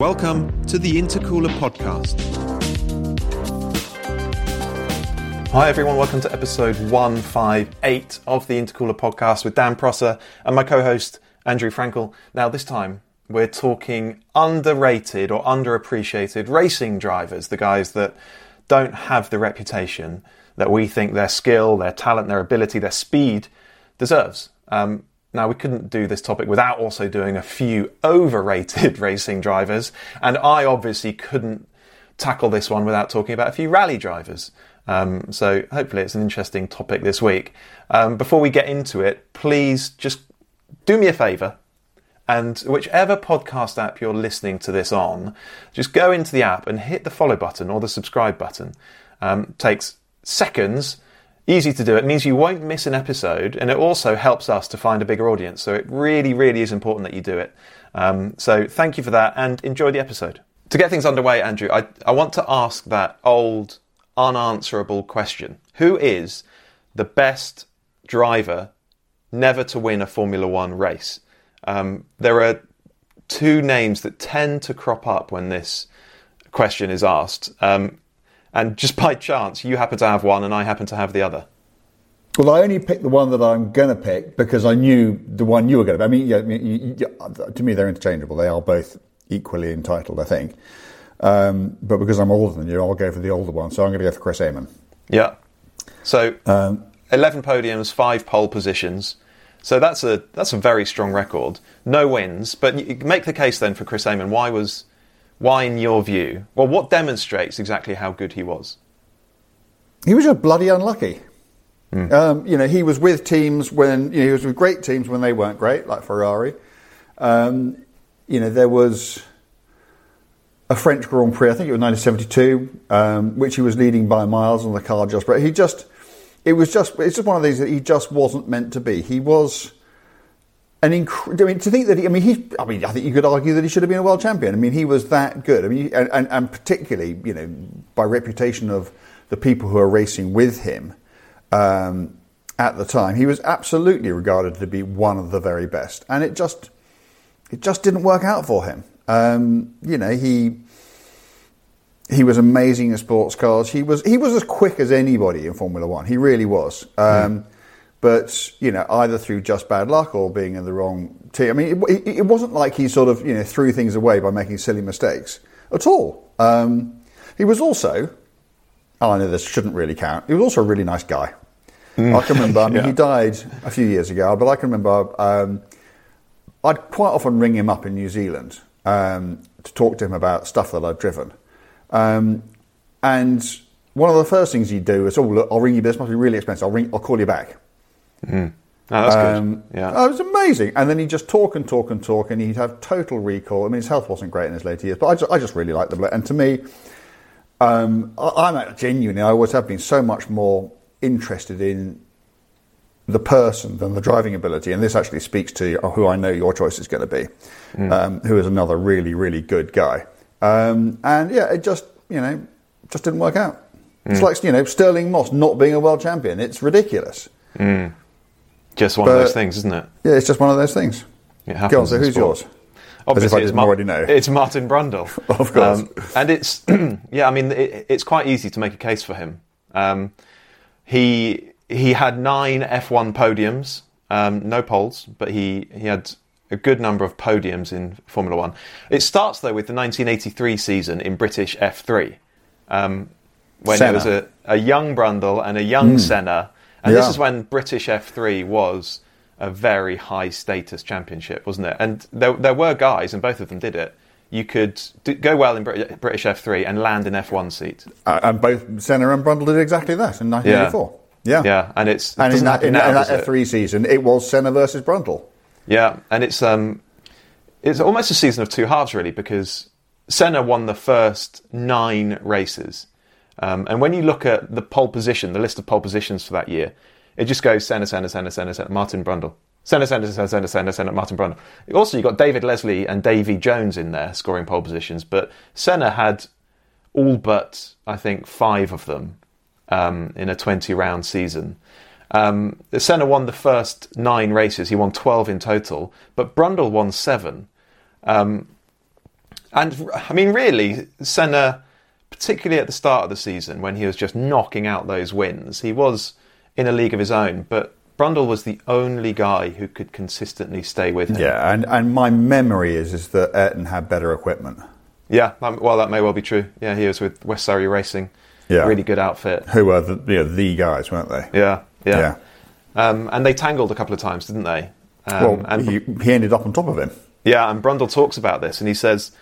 Welcome to the Intercooler Podcast. Hi everyone, welcome to episode 158 of the Intercooler podcast with Dan Prosser and my co-host Andrew Frankel. Now this time we're talking underrated or underappreciated racing drivers, the guys that don't have the reputation that we think their skill, their talent, their ability, their speed deserves. Um, now, we couldn't do this topic without also doing a few overrated racing drivers, and I obviously couldn't tackle this one without talking about a few rally drivers. Um, so, hopefully, it's an interesting topic this week. Um, before we get into it, please just do me a favour and whichever podcast app you're listening to this on, just go into the app and hit the follow button or the subscribe button. Um, takes seconds easy to do. It means you won't miss an episode, and it also helps us to find a bigger audience. So it really, really is important that you do it. Um, so thank you for that, and enjoy the episode. To get things underway, Andrew, I, I want to ask that old, unanswerable question: Who is the best driver never to win a Formula One race? Um, there are two names that tend to crop up when this question is asked. Um, and just by chance, you happen to have one and I happen to have the other. Well, I only picked the one that I'm going to pick because I knew the one you were going to. I mean, yeah, I mean you, you, to me, they're interchangeable. They are both equally entitled, I think. Um, but because I'm older than you, I'll go for the older one. So I'm going to go for Chris Amon. Yeah. So um, 11 podiums, five pole positions. So that's a that's a very strong record. No wins, but make the case then for Chris Amon. Why was why, in your view, well, what demonstrates exactly how good he was? He was just bloody unlucky. Mm. Um, you know, he was with teams when you know, he was with great teams when they weren't great, like Ferrari. Um, you know, there was a French Grand Prix, I think it was 1972, um, which he was leading by miles on the car just. But he just, it was just, it's just one of these that he just wasn't meant to be. He was an inc- I mean, to think that he, I mean, he, I mean, I think you could argue that he should have been a world champion. I mean, he was that good. I mean, and, and, and particularly, you know, by reputation of the people who are racing with him um, at the time, he was absolutely regarded to be one of the very best. And it just, it just didn't work out for him. Um, you know, he, he was amazing in sports cars. He was, he was as quick as anybody in Formula One. He really was. Um. But you know, either through just bad luck or being in the wrong team. I mean, it, it wasn't like he sort of you know threw things away by making silly mistakes at all. Um, he was also, oh, I know this shouldn't really count. He was also a really nice guy. Mm. I can remember. I mean, yeah. he died a few years ago, but I can remember. Um, I'd quite often ring him up in New Zealand um, to talk to him about stuff that I'd driven, um, and one of the first things he'd do is, "Oh, look, I'll ring you. This must be really expensive. I'll ring. I'll call you back." Mm. Oh, that's um, good. Yeah, oh, it was amazing. And then he'd just talk and talk and talk, and he'd have total recall. I mean, his health wasn't great in his later years, but I just, I just really liked the bloke. And to me, um, I, am genuinely, I always have been so much more interested in the person than the driving ability. And this actually speaks to who I know your choice is going to be, mm. um, who is another really, really good guy. Um, and yeah, it just, you know, just didn't work out. Mm. It's like, you know, Stirling Moss not being a world champion. It's ridiculous. Mm. Just one but, of those things, isn't it? Yeah, it's just one of those things. It happens. Go on, so who's sport. yours? Obviously, it's, Mar- already know. it's Martin Brundle. of course. Um, and it's, yeah, I mean, it, it's quite easy to make a case for him. Um, he, he had nine F1 podiums, um, no poles, but he, he had a good number of podiums in Formula One. It starts, though, with the 1983 season in British F3, um, when Senna. there was a, a young Brundle and a young mm. Senna and yeah. this is when British F3 was a very high status championship, wasn't it? And there, there were guys, and both of them did it. You could do, go well in Brit- British F3 and land an F1 seat. Uh, and both Senna and Brundle did exactly that in 1984. Yeah, yeah, yeah. and it's and in that, in, now, in that F3 it? season, it was Senna versus Brundle. Yeah, and it's um, it's almost a season of two halves, really, because Senna won the first nine races. Um, and when you look at the pole position, the list of pole positions for that year, it just goes Senna, Senna, Senna, Senna, Senna, Martin Brundle. Senna, Senna, Senna, Senna, Senna, Senna, Martin Brundle. Also, you've got David Leslie and Davy Jones in there scoring pole positions, but Senna had all but, I think, five of them um, in a 20 round season. Um, Senna won the first nine races. He won 12 in total, but Brundle won seven. Um, and I mean, really, Senna, particularly at the start of the season when he was just knocking out those wins, he was in a league of his own. But Brundle was the only guy who could consistently stay with him. Yeah, and, and my memory is is that Ayrton had better equipment. Yeah, well, that may well be true. Yeah, he was with West Surrey Racing. Yeah. Really good outfit. Who were the you know, the guys, weren't they? Yeah, yeah. Yeah. Um, and they tangled a couple of times, didn't they? Um, well, and he, he ended up on top of him. Yeah, and Brundle talks about this, and he says,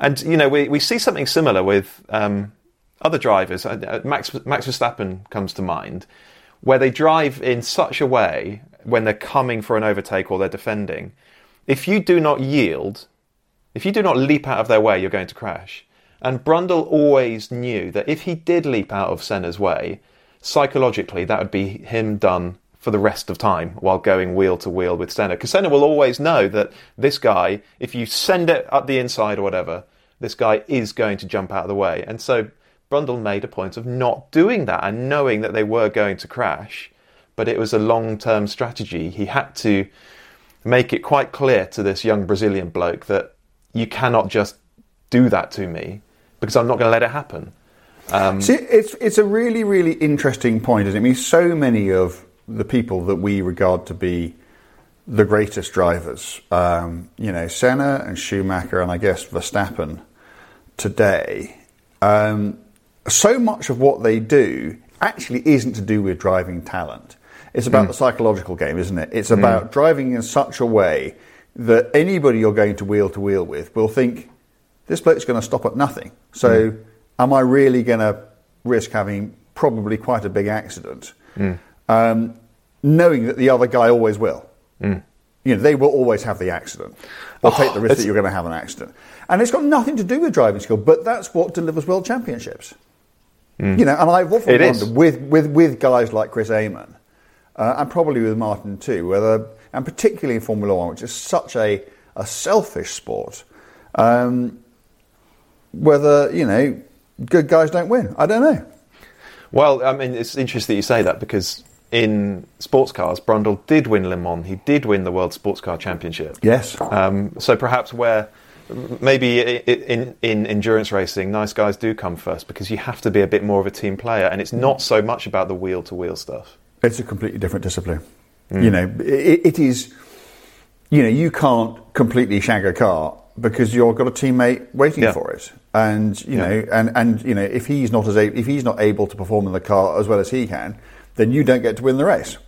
and you know, we, we see something similar with um, other drivers. Uh, uh, Max Max Verstappen comes to mind, where they drive in such a way when they're coming for an overtake or they're defending. If you do not yield, if you do not leap out of their way, you're going to crash. And Brundle always knew that if he did leap out of Senna's way, psychologically that would be him done for the rest of time while going wheel to wheel with Senna. Because Senna will always know that this guy, if you send it up the inside or whatever, this guy is going to jump out of the way. And so Brundle made a point of not doing that and knowing that they were going to crash. But it was a long term strategy. He had to make it quite clear to this young Brazilian bloke that you cannot just do that to me because I'm not going to let it happen. Um, See, it's it's a really really interesting point, isn't it? I mean, so many of the people that we regard to be the greatest drivers, um, you know, Senna and Schumacher, and I guess Verstappen today. Um, so much of what they do actually isn't to do with driving talent. It's about hmm. the psychological game, isn't it? It's hmm. about driving in such a way that anybody you're going to wheel to wheel with will think this bloke's going to stop at nothing. So, hmm. am I really going to risk having probably quite a big accident, um, knowing that the other guy always will? You know, they will always have the accident. They'll take the risk that you're going to have an accident, and it's got nothing to do with driving skill. But that's what delivers world championships. You know, and I've often It is. wondered with, with, with guys like Chris Amon, uh, and probably with Martin too, whether, and particularly in Formula One, which is such a, a selfish sport, um, whether, you know, good guys don't win. I don't know. Well, I mean, it's interesting that you say that because in sports cars, Brundle did win Le Mans. He did win the World Sports Car Championship. Yes. Um, so perhaps where maybe in, in endurance racing, nice guys do come first because you have to be a bit more of a team player, and it's not so much about the wheel to wheel stuff. It's a completely different discipline. You know, it, it is. You know, you can't completely shag a car because you've got a teammate waiting Yeah. for it, and you Yeah. know, and and you know, if he's not as a, if he's not able to perform in the car as well as he can, then you don't get to win the race.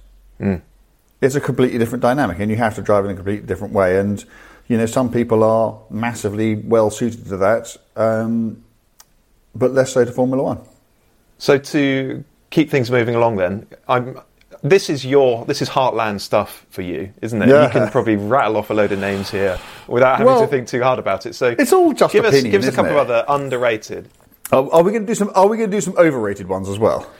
It's a completely different dynamic, and you have to drive in a completely different way. And you know, some people are massively well suited to that, um, but less so to Formula One. So to keep things moving along, then I'm. This is your this is heartland stuff for you, isn't it? Yeah. You can probably rattle off a load of names here without having Well, to think too hard about it. So it's all just give opinion, us give us a couple of other underrated. Are, are we going to do some? Are we going to do some overrated ones as well?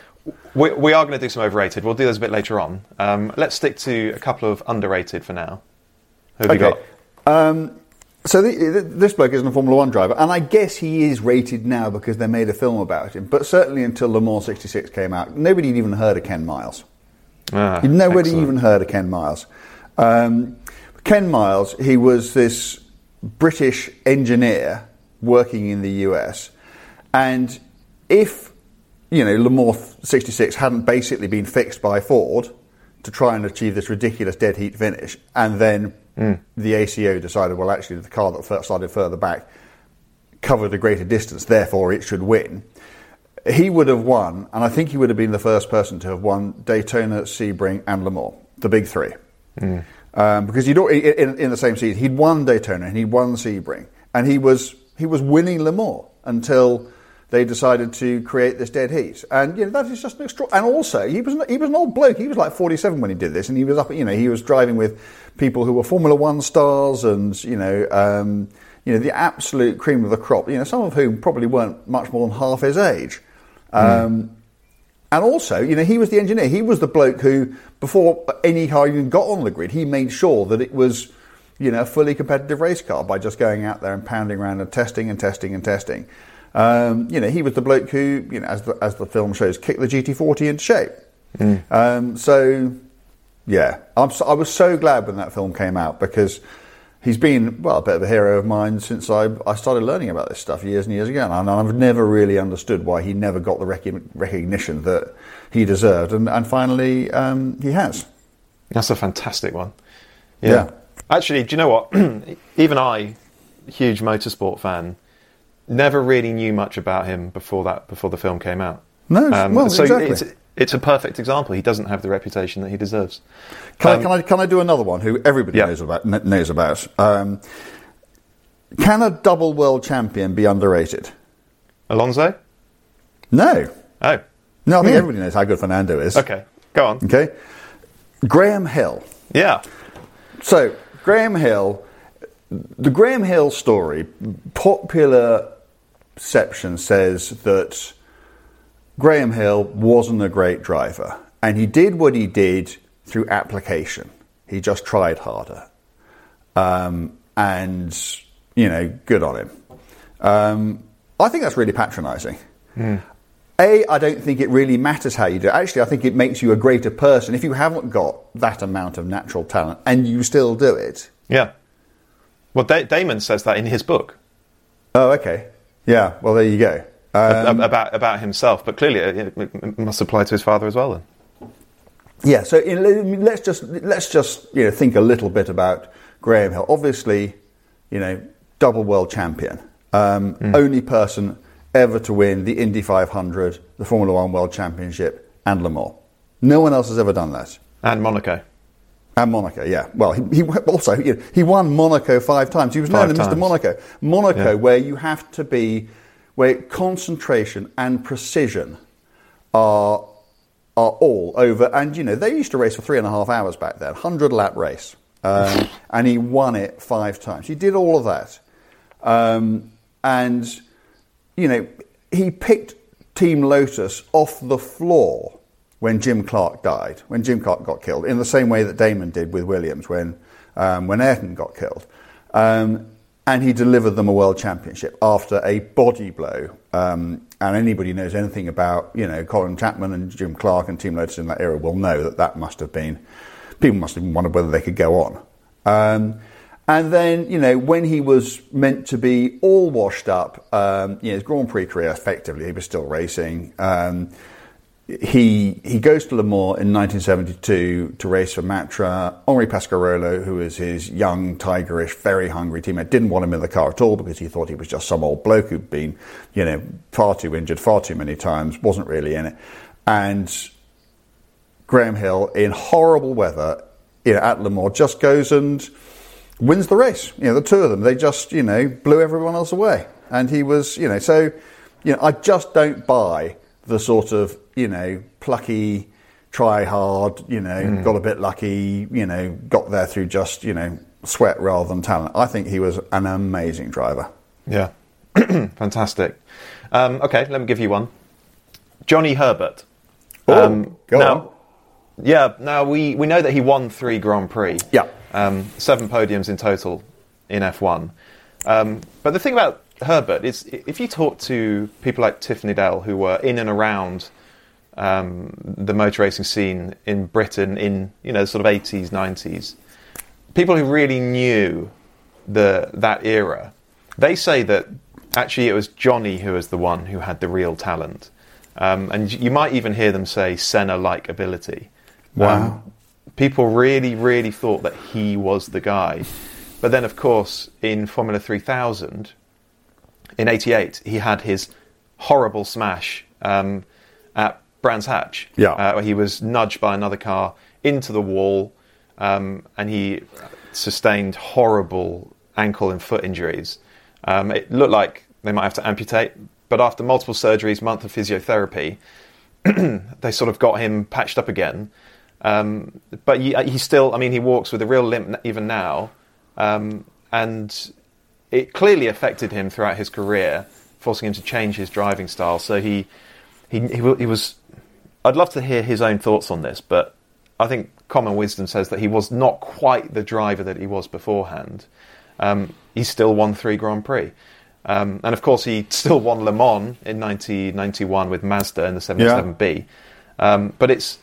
We, we are going to do some overrated. We'll do those a bit later on. Um, let's stick to a couple of underrated for now. Who have you got? Um, so the, the, this bloke isn't a Formula One driver, and I guess he is rated now because they made a film about him. But certainly until Le Mans '66 came out, nobody had even heard of Ken Miles. Ah, Nobody excellent. even heard of Ken Miles. Um, Ken Miles, he was this British engineer working in the US, and if you know Mans '66 hadn't basically been fixed by Ford to try and achieve this ridiculous dead heat finish, and then the ACO decided, well, actually, the car that started further back covered a greater distance, therefore it should win. He would have won, and I think he would have been the first person to have won Daytona, Sebring, and Le Mans, the big three. Um, because he'd, in, in the same season, he'd won Daytona and he'd won Sebring, and he was he was winning Le Mans until they decided to create this dead heat, and you know that is just an extra. And also, he was he was an old bloke. He was like forty seven when he did this, and he was up. You know, he was driving with people who were Formula One stars, and you know, um, you know, the absolute cream of the crop. You know, some of whom probably weren't much more than half his age. Um, and also, you know, he was the engineer. He was the bloke who, before any car even got on the grid, he made sure that it was, you know, a fully competitive race car by just going out there and pounding around and testing and testing and testing. Um, you know, he was the bloke who, you know, as the, as the film shows, kicked the GT40 into shape. Um, so, yeah, I'm so, I was so glad when that film came out because he's been, well, a bit of a hero of mine since I, I started learning about this stuff years and years ago. And I've never really understood why he never got the rec- recognition that he deserved. And, and finally, um, he has. That's a fantastic one. Yeah. Actually, do you know what? Even I, huge motorsport fan, never really knew much about him before that before the film came out. No, um, well, so exactly. it's it's a perfect example. He doesn't have the reputation that he deserves. Can, I, um, can, I, can I do another one who everybody Yeah. knows about? Knows about. Um, can a double world champion be underrated? Alonso? No. Oh, No, I think hmm. everybody knows how good Fernando is. okay. Go on. Okay. Graham Hill. Yeah. So, Graham Hill, the Graham Hill story, popular perception says that Graham Hill wasn't a great driver and he did what he did through application. He just tried harder. Um, and, you know, good on him. Um, I think that's really patronising. A, I don't think it really matters how you do it. Actually, I think it makes you a greater person if you haven't got that amount of natural talent and you still do it. Yeah. Well, da- Damon says that in his book Oh, okay. Yeah, well, there you go. Um, about about himself, but clearly it, must apply to his father as well. Then. yeah, so in, let's just let's just you know think a little bit about Graham Hill. Obviously, you know, double world champion, um, only person ever to win the Indy 500, the Formula One World Championship, and Le Mans. No one else has ever done that. And Monaco. And Monaco, yeah. Well, he, he also he, he won Monaco five times. He was known as Mr. Monaco. Monaco, Yeah. where you have to be, where concentration and precision are are all over. And you know they used to race for three and a half hours back then, hundred lap race, um, and he won it five times. He did all of that, um, and you know he picked Team Lotus off the floor when Jim Clark died, when Jim Clark got killed, in the same way that Damon did with Williams when, um, when Ayrton got killed. Um, and he delivered them a world championship after a body blow. Um, and anybody who knows anything about, you know, Colin Chapman and Jim Clark and Team Lotus in that era will know that that must have been, people must have wondered whether they could go on. Um, and then, you know, when he was meant to be all washed up, um, you know, his Grand Prix career effectively, he was still racing. Um, he he goes to Le Mans in 1972 to race for Matra. Henri Pescarolo, who is his young, tigerish, very hungry teammate, didn't want him in the car at all because he thought he was just some old bloke who'd been, you know, far too injured far too many times, wasn't really in it. And Graham Hill, in horrible weather, you know, at Le Mans, just goes and wins the race. You know, the two of them, they just, you know, blew everyone else away. And he was, you know, so, you know, I just don't buy the sort of, you know, plucky, try hard, you know, got a bit lucky, you know, got there through just, you know, sweat rather than talent. I think he was an amazing driver. Yeah. Fantastic. Um, okay, let me give you one. Johnny Herbert. Oh, go now, on. Yeah, now we, we know that he won three Grand Prix. Yeah. Um, seven podiums in total in F1. Um, but the thing about Herbert is if you talk to people like Tiff Needell, who were in and around um, the motor racing scene in Britain in you know sort of 80s, 90s, people who really knew the that era, they say that actually it was Johnny who was the one who had the real talent. Um, and you might even hear them say Senna-like ability. Wow. people really, really thought that he was the guy. But then, of course, in Formula 3000, in 88, he had his horrible smash um, at Brands Hatch. Yeah. Uh, where he was nudged by another car into the wall um, and he sustained horrible ankle and foot injuries. Um, it looked like they might have to amputate, but after multiple surgeries, month of physiotherapy, they sort of got him patched up again. Um, but he, he, still, I mean, he walks with a real limp even now, um, and it clearly affected him throughout his career, forcing him to change his driving style. So he, he, he, he was. I'd love to hear his own thoughts on this, but I think common wisdom says that he was not quite the driver that he was beforehand. Um, he still won three Grand Prix. Um, and of course, he still won Le Mans in 1991 with Mazda in the 77B. Yeah. Um, but it's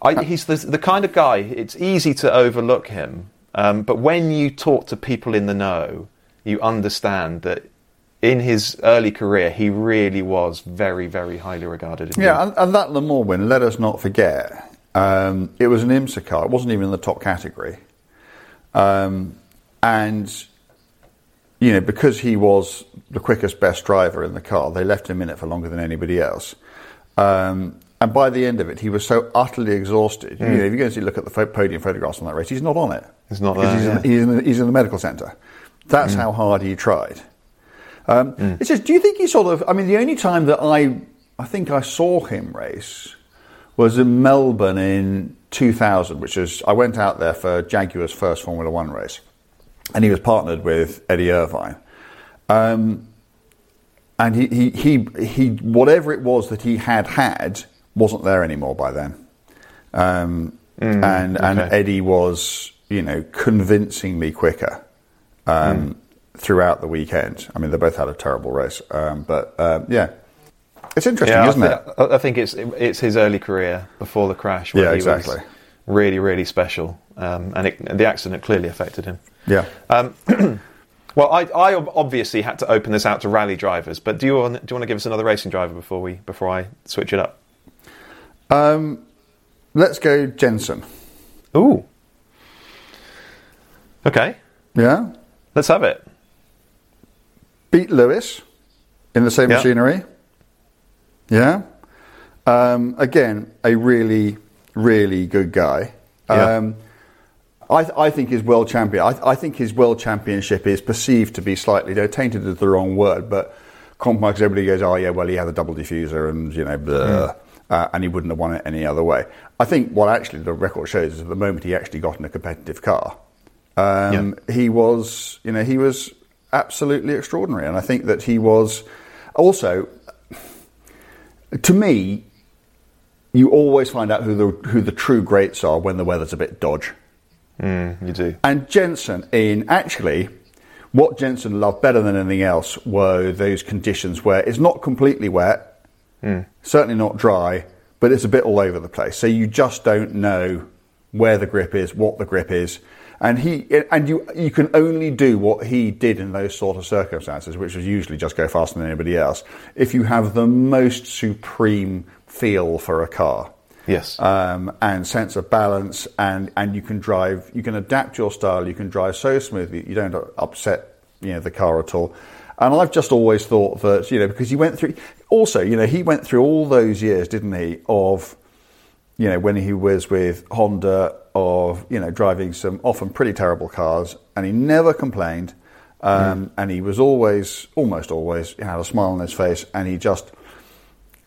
I, he's the, the, kind of guy. It's easy to overlook him, um, but when you talk to people in the know, you understand that in his early career, he really was very, very highly regarded. Yeah, and, and, that Le Mans win, let us not forget, um, it was an IMSA car. It wasn't even in the top category. Um, and, you know, because he was the quickest, best driver in the car, they left him in it for longer than anybody else. Um, and by the end of it, he was so utterly exhausted. Mm. You know, if you go and look at the podium photographs on that race, he's not on it. He's not there. He's, yeah. in, he's, in the, he's, in the, medical centre. That's mm. how hard he tried. Um, mm. It's just, do you think he sort of? I mean, the only time that I, I think I saw him race was in Melbourne in 2000, which is I went out there for Jaguar's first Formula One race, and he was partnered with Eddie Irvine. Um, and he, he, he, he, whatever it was that he had had, wasn't there anymore by then. Um, mm, and okay. and Eddie was, you know, convincingly quicker um, mm. Throughout the weekend. I mean, they both had a terrible race, um, but um, yeah, it's interesting, yeah, isn't I it? I think it's it's his early career before the crash. yeah, exactly. really, really special, um, and it, the accident clearly affected him. Yeah. Um, well, I, I obviously had to open this out to rally drivers, but do you want, do you want to give us another racing driver before we before I switch it up? Um, let's go Jensen. Ooh. Okay. Yeah. Let's have it. Beat Lewis in the same yeah. machinery. Yeah. Um, again, a really, really good guy. Yeah. Um, I, I, think his world champion. I, I, think his world championship is perceived to be slightly. They're tainted is the wrong word, but compromise. Everybody goes, "Oh yeah, well he had a double diffuser, and you know, blah. Mm uh, and he wouldn't have won it any other way. I think what actually the record shows is at the moment he actually got in a competitive car, um, yeah. he was, you know, he was absolutely extraordinary, and I think that he was also, to me, you always find out who the who the true greats are when the weather's a bit dodge. Mm, you do. And Jensen, in actually, what Jensen loved better than anything else were those conditions where it's not completely wet, Mm. Certainly not dry, but it's a bit all over the place. So you just don't know where the grip is, what the grip is. And he and you you can only do what he did in those sort of circumstances, which is usually just go faster than anybody else, if you have the most supreme feel for a car. Yes. Um, and sense of balance, and, and you can drive, you can adapt your style, you can drive so smoothly, you don't upset you know the car at all. And I've just always thought that, you know, because he went through, also, you know, he went through all those years, didn't he, of, you know, when he was with Honda, of, you know, driving some often pretty terrible cars, and he never complained. Um, mm. And he was always, almost always, he had a smile on his face, and he just,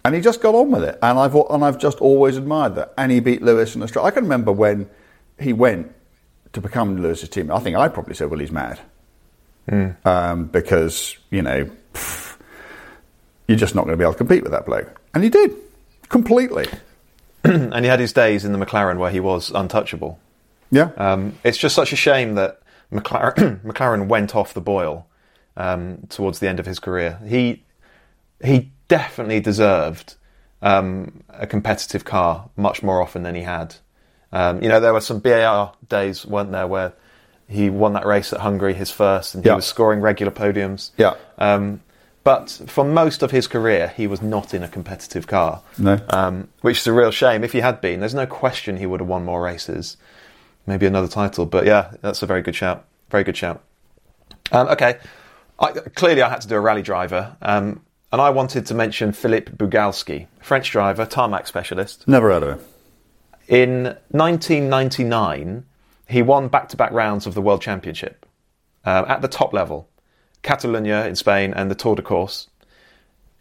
and he just got on with it. And I've, and I've just always admired that. And he beat Lewis in Australia. I can remember when he went to become Lewis's team. I think I probably said, well, he's mad. Mm. Um, because, you know, pff, you're just not going to be able to compete with that bloke. And he did, completely. and he had his days in the McLaren where he was untouchable. Yeah. Um, it's just such a shame that McLaren, McLaren went off the boil um, towards the end of his career. He, he definitely deserved um, a competitive car much more often than he had. Um, you know, there were some BAR days, weren't there, where he won that race at Hungary, his first, and he yeah. was scoring regular podiums. Yeah. But for most of his career, he was not in a competitive car. No. Um, which is a real shame. If he had been, there's no question he would have won more races, maybe another title. But yeah, that's a very good shout. Very good shout. Um, okay. I, clearly, I had to do a rally driver. Um, and I wanted to mention Philippe Bugalski, French driver, tarmac specialist. Never heard of him. In 1999, he won back to back rounds of the World Championship um, at the top level Catalunya in Spain and the Tour de Corse.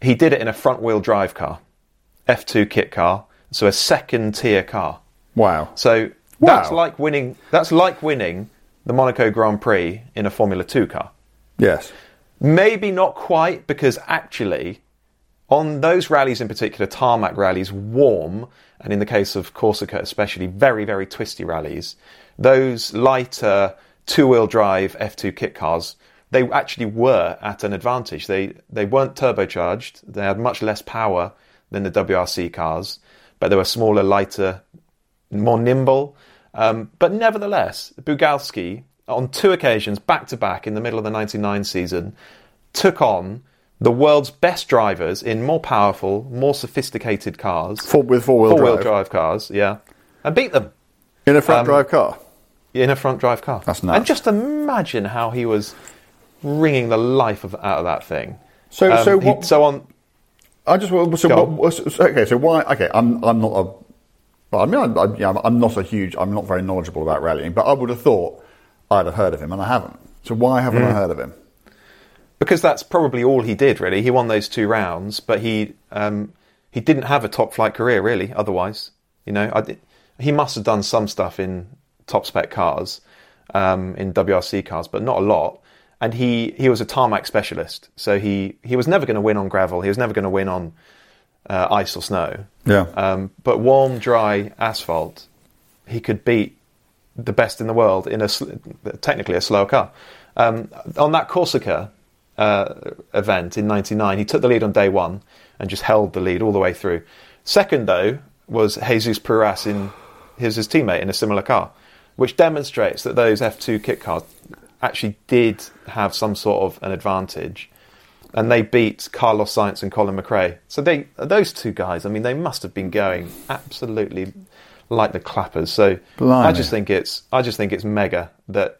he did it in a front wheel drive car, F2 kit car, so a second tier car. Wow. So Wow. that's like winning. That's like winning the Monaco Grand Prix in a Formula Two car. Yes. Maybe not quite, because actually, on those rallies in particular, tarmac rallies, warm, and in the case of Corsica especially, very, very twisty rallies, those lighter two wheel drive F2 kit cars, they actually were at an advantage. They, they weren't turbocharged, they had much less power than the WRC cars, but they were smaller, lighter, more nimble. Um, but nevertheless, Bugalski, on two occasions, back to back in the middle of the 99 season, took on the world's best drivers in more powerful, more sophisticated cars. Four- with four-wheel four-wheel drive. drive cars, yeah. And beat them In a front Um, drive car. in a front drive car. That's nuts. And just imagine how he was wringing the life of, out of that thing. So- Um, so he- so on. I just well, so what, okay. So why? Okay, I'm I'm not a. Well, I mean, I'm, I'm, yeah, I'm not a huge. I'm not very knowledgeable about rallying, but I would have thought I'd have heard of him, and I haven't. So why haven't Hmm. I heard of him? because that's probably all he did. Really, he won those two rounds, but he um, he didn't have a top flight career really. Otherwise, you know, I, he must have done some stuff in top spec cars, um, in WRC cars, but not a lot. And he he was a tarmac specialist, so he he was never going to win on gravel. He was never going to win on uh, ice or snow. Yeah. Um, but warm, dry asphalt, he could beat the best in the world in a sl- technically a slow car. Um, on that Corsica uh, event in '99, he took the lead on day one and just held the lead all the way through. Second, though, was Jesus Puras in his, his teammate in a similar car, which demonstrates that those F2 kit cars actually did have some sort of an advantage. And they beat Carlos Sainz and Colin McRae. So they, those two guys, I mean, they must have been going absolutely like the clappers. So I just think it's, I just think it's mega that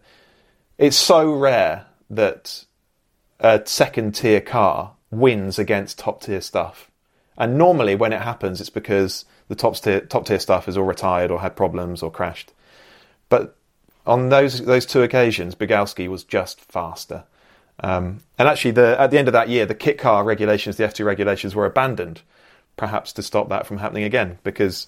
it's so rare that a second tier car wins against top tier stuff. And normally when it happens, it's because the top tier, top tier stuff is all retired or had problems or crashed. But on those those two occasions, Bugalski was just faster. Um, and actually, the, at the end of that year, the kit car regulations, the F2 regulations, were abandoned, perhaps to stop that from happening again. Because,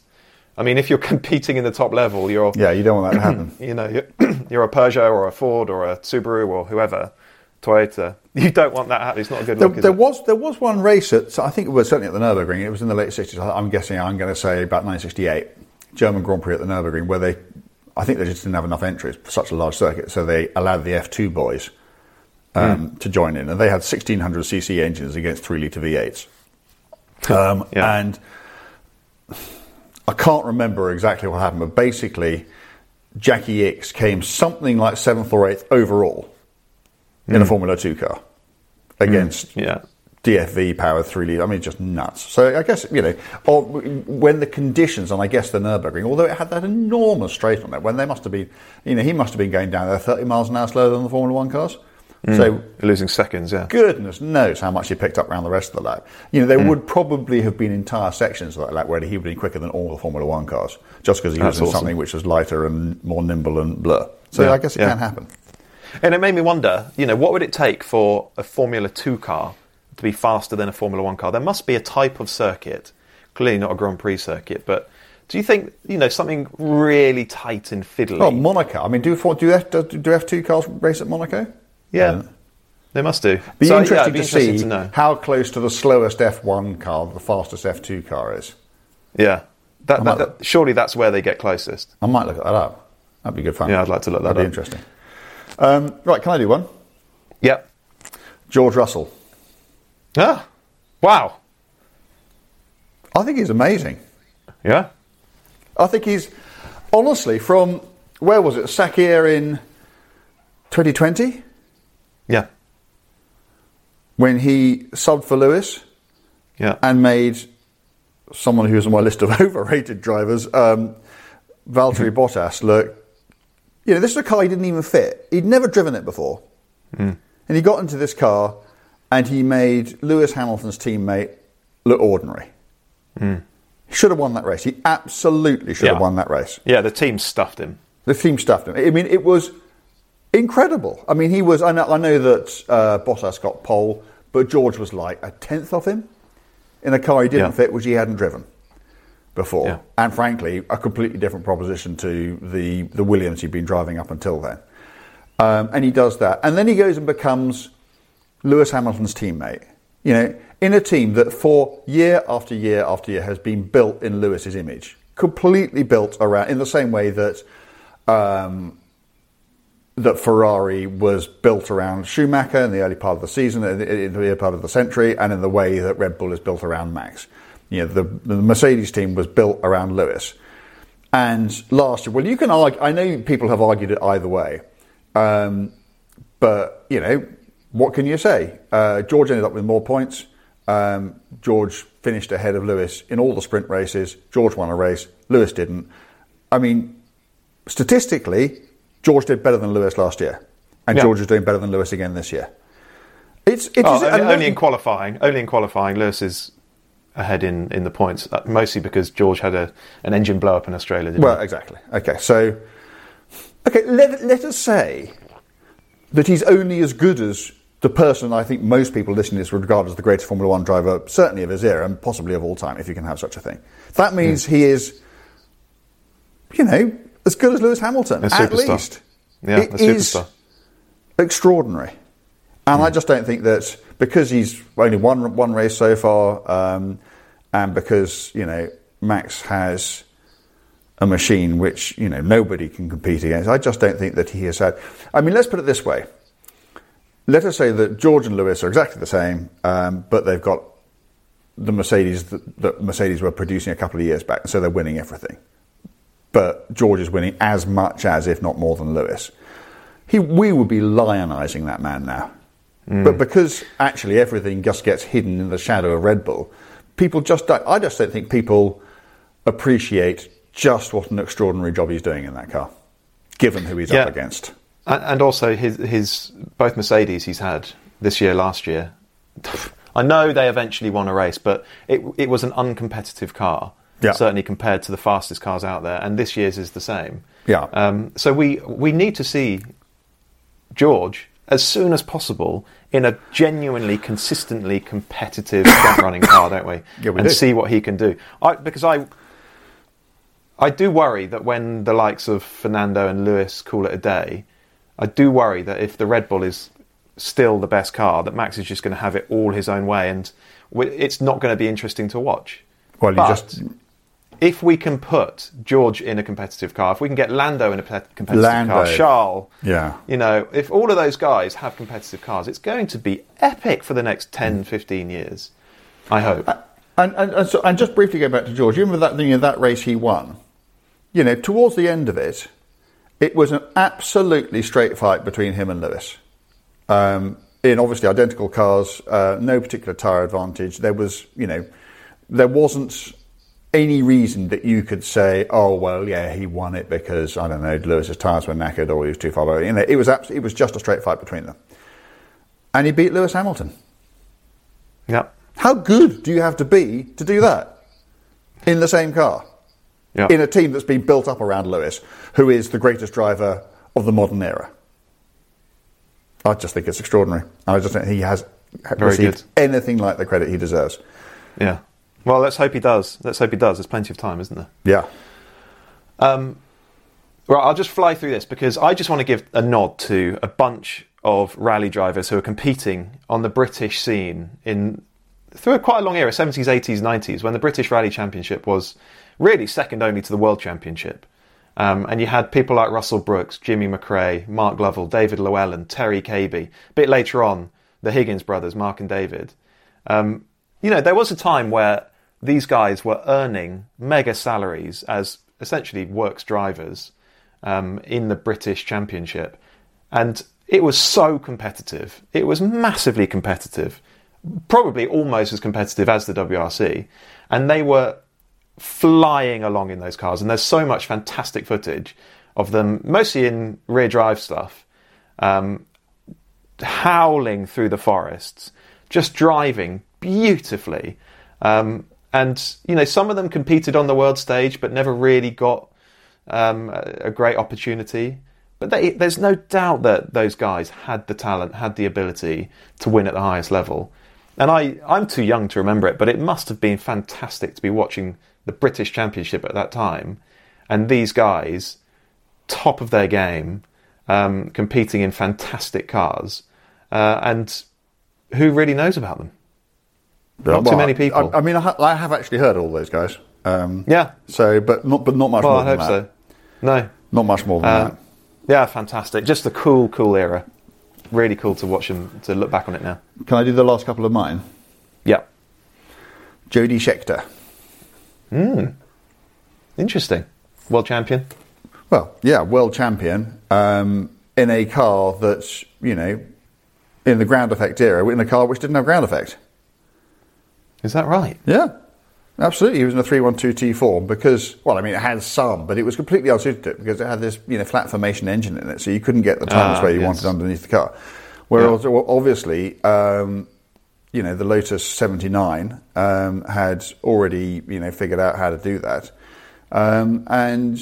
I mean, if you're competing in the top level, you're Yeah, you don't want that to happen. you know, you're, you're a Peugeot or a Ford or a Subaru or whoever, Toyota. You don't want that. happening. It's not a good There, look. there was there was one race at I think it was certainly at the Nurburgring. It was in the late sixties. I'm guessing I'm going to say about 1968 German Grand Prix at the Nurburgring, where they I think they just didn't have enough entries for such a large circuit, so they allowed the F2 boys um, to join in, and they had 1600 cc engines against three liter V8s. Um, Yeah. And I can't remember exactly what happened, but basically, Jacky Ickx came something like seventh or eighth overall in a Formula Two car against Yeah. DFV powered three litre. I mean, just nuts. So I guess you know, or when the conditions, and I guess the Nurburgring, although it had that enormous straight on it, when they must have been, you know, he must have been going down there 30 miles an hour slower than the Formula One cars. Mm. So You're losing seconds, yeah. goodness knows how much he picked up around the rest of the lap. You know, there mm. would probably have been entire sections of that lap where he would have been quicker than all the Formula One cars, just because he That's was in awesome. something which was lighter and more nimble and blur. So Yeah, I guess it yeah. can happen. And it made me wonder, you know, what would it take for a Formula 2 car to be faster than a Formula 1 car? There must be a type of circuit, clearly not a Grand Prix circuit, but do you think, you know, something really tight and fiddly? Oh, Monaco. I mean, do do F, do F2 cars race at Monaco? yeah, they must do. Be So, interesting it'd be to interesting see to how close to the slowest F1 car the fastest F2 car is. Yeah. That, that, that- surely that's where they get closest. I might look that up. That'd be good fun. Yeah, I'd like to look that That'd be interesting. Um, right, can I do one? Yep. George Russell. Ah, wow. I think he's amazing. Yeah. I think he's honestly from where was it? Sakhir in 2020 Yeah. when he subbed for Lewis Yeah. and made someone who's on my list of overrated drivers, um, Valtteri Bottas, look. You know, this is a car he didn't even fit. He'd never driven it before, and he got into this car, and he made Lewis Hamilton's teammate look ordinary. He should have won that race. He absolutely should have won that race. yeah, the team stuffed him. The team stuffed him. I mean, it was incredible. I mean, he was. I know, I know that uh, Bottas got pole, but George was like a tenth of him. in a car he didn't Yeah. fit, which he hadn't driven before, Yeah. and frankly, a completely different proposition to the the Williams he'd been driving up until then. Um, and he does that, and then he goes and becomes Lewis Hamilton's teammate. You know, in a team that for year after year after year has been built in Lewis's image, completely built around in the same way that um, that Ferrari was built around Schumacher in the early part of the season, in the early part of the century, and in the way that Red Bull is built around Max. You know, the, the Mercedes team was built around Lewis. And last year, well, you can argue. I know people have argued it either way, um, but you know, what can you say? Uh, George ended up with more points. Um, George finished ahead of Lewis in all the sprint races. George won a race. Lewis didn't. I mean, statistically, George did better than Lewis last year, and Yeah. George is doing better than Lewis again this year. It's it Oh, only, only in qualifying. Only in qualifying, Lewis is ahead in, in the points, uh, mostly because George had a, an engine blow up in Australia. Didn't Well, he? exactly. Okay, so okay, let let us say that he's only as good as the person I think most people listening to this would regard as the greatest Formula One driver, certainly of his era and possibly of all time, if you can have such a thing. That means Hmm. he is, you know, as good as Lewis Hamilton, A at superstar. least. Yeah, It a is extraordinary. And I just don't think that because he's only won one race so far, um, and because you know Max has a machine which you know nobody can compete against, I just don't think that he has had. I mean, let's put it this way: let us say that George and Lewis are exactly the same, um, but they've got the Mercedes that, that Mercedes were producing a couple of years back, so they're winning everything. But George is winning as much as, if not more than Lewis. He, we would be lionising that man now. But because actually everything just gets hidden in the shadow of Red Bull, people just don't, I just don't think people appreciate just what an extraordinary job he's doing in that car, given who he's Yeah. up against. And, and also his his both Mercedes he's had this year, last year. I know they eventually won a race, but it it was an uncompetitive car. Yeah. Certainly compared to the fastest cars out there, and this year's is the same. Yeah. Um, so we we need to see George as soon as possible in a genuinely, consistently competitive front running car, don't we? Yeah, we and do. see what he can do. I, because I I do worry that when the likes of Fernando and Lewis call it a day, I do worry that if the Red Bull is still the best car, that Max is just going to have it all his own way, and it's not going to be interesting to watch. Well, you just if we can put George in a competitive car, if we can get Lando in a pe- competitive Lando. car, Charles, Yeah. you know, if all of those guys have competitive cars, it's going to be epic for the next 10, mm. 15 years. I hope. Uh, and, and, and, so, and just briefly go back to George. You remember that you know, that race he won? You know, towards the end of it, it was an absolutely straight fight between him and Lewis. Um, in obviously identical cars, uh, no particular tyre advantage. There was, you know, there wasn't any reason that you could say, oh well, yeah, he won it because I don't know, Lewis's tyres were knackered or he was too far away. You know, it was abs- it was just a straight fight between them, and he beat Lewis Hamilton. Yep. How good do you have to be to do that in the same car? In a team that's been built up around Lewis, who is the greatest driver of the modern era. I just think it's extraordinary. I just think he has Very received good. anything like the credit he deserves. Yeah. Well, let's hope he does. Let's hope he does. There's plenty of time, isn't there? Yeah. Um, right, I'll just fly through this because I just want to give a nod to a bunch of rally drivers who are competing on the British scene in through a quite a long era, 70s, 80s, 90s, when the British Rally Championship was really second only to the World Championship. Um, and you had people like Russell Brooks, Jimmy McRae, Mark Lovell, David Llewellyn, Terry Kaby. A bit later on, the Higgins brothers, Mark and David. Um, you know, there was a time where these guys were earning mega salaries as essentially works drivers um, in the British Championship. And it was so competitive. It was massively competitive, probably almost as competitive as the WRC. And they were flying along in those cars. And there's so much fantastic footage of them, mostly in rear drive stuff, um, howling through the forests, just driving beautifully. Um, and, you know, some of them competed on the world stage, but never really got um, a, great opportunity. But they, there's no doubt that those guys had the talent, had the ability to win at the highest level. And I, I'm too young to remember it, but it must have been fantastic to be watching the British Championship at that time, and these guys, top of their game, um, competing in fantastic cars, uh, and who really knows about them? Not too many people. I, I mean, I, ha- I have actually heard all those guys. Um, Yeah. So, but not, but not much well, more I than hope that. so. No. Not much more than Um, that. yeah, fantastic. Just a cool, cool era. Really cool to watch them, to look back on it now. Can I do the last couple of mine? Yeah. Jody Scheckter. Interesting. World champion. Well, yeah, world champion um, in a car that's you know in the ground effect era, in a car which didn't have ground effect. Is that right? Yeah, absolutely. He was in a 312 T4 because, well, I mean, it had some, but it was completely unsuited to it because it had this, you know, flat formation engine in it, so you couldn't get the times Ah, where you yes. wanted underneath the car. Whereas, well, obviously, um, you know, the Lotus 79 um, had already, you know, figured out how to do that. Um, and,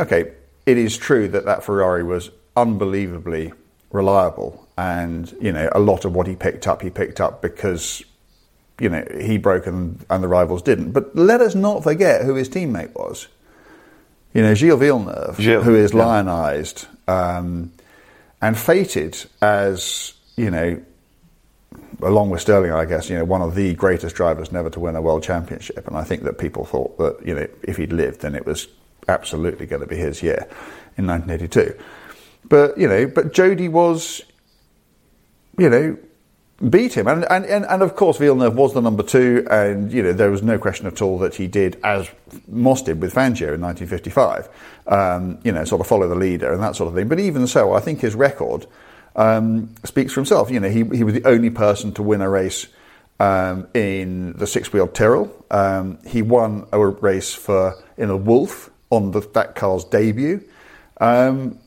okay, it is true that that Ferrari was unbelievably reliable. And, you know, a lot of what he picked up, he picked up because you know, he broke and, and the rivals didn't. But let us not forget who his teammate was. You know, Gilles Villeneuve, Gilles, who is yeah. lionised um, and fated as, you know, along with Stirling, I guess, you know, one of the greatest drivers never to win a world championship. And I think that people thought that, you know, if he'd lived, then it was absolutely going to be his year in 1982. But, you know, but Jody was, you know, beat him. And, and, and, and of course, Villeneuve was the number two, and you know there was no question at all that he did, as Moss did with Fangio in 1955, um, you know, sort of follow the leader and that sort of thing. But even so, I think his record um, speaks for himself. You know, he, he was the only person to win a race um, in the six-wheeled Tyrrell. Um, he won a race for in a Wolf on the, that car's debut. Um,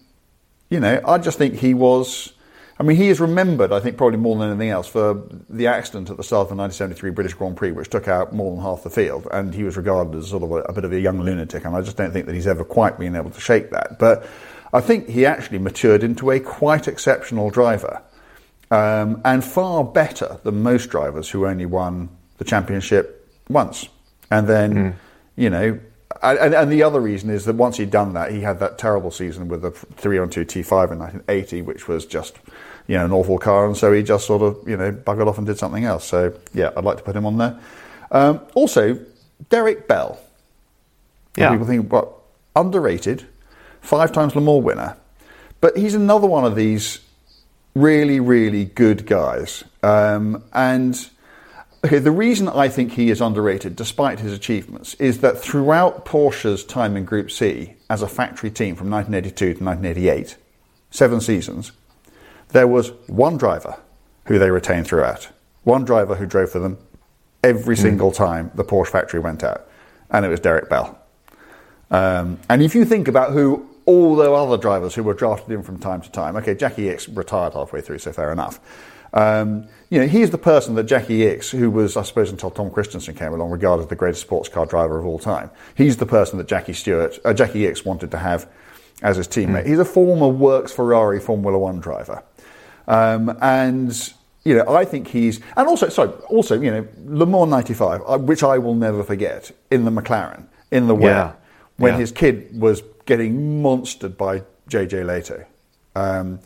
you know, I just think he was. I mean, he is remembered, I think, probably more than anything else for the accident at the start of the 1973 British Grand Prix, which took out more than half the field, and he was regarded as sort of a, a bit of a young lunatic, and I just don't think that he's ever quite been able to shake that. But I think he actually matured into a quite exceptional driver, um, and far better than most drivers who only won the championship once, and then, you know. And, and the other reason is that once he'd done that, he had that terrible season with the three on two T5 in 1980, which was just, you know, an awful car. And so he just sort of, you know, buggered off and did something else. So, yeah, I'd like to put him on there. Um, also, Derek Bell. Yeah. People think, what, underrated, five times Le Mans winner. But he's another one of these really, really good guys. Um, and okay, the reason I think he is underrated, despite his achievements, is that throughout Porsche's time in Group C as a factory team from 1982 to 1988, seven seasons, there was one driver who they retained throughout. One driver who drove for them every single time the Porsche factory went out, and it was Derek Bell. Um, and if you think about who all the other drivers who were drafted in from time to time, okay, Jacky Ickx retired halfway through, so fair enough. Um, you know, he's the person that Jacky Ickx, who was, I suppose, until Tom Kristensen came along, regarded as the greatest sports car driver of all time. He's the person that Jackie Stewart, uh, Jacky Ickx wanted to have as his teammate. He's a former works Ferrari Formula One driver, um, and you know, I think he's, and also, sorry, also, you know, Le Mans '95, uh, which I will never forget, in the McLaren, in the Yeah. when Yeah. his kid was getting monstered by JJ Lehto, um,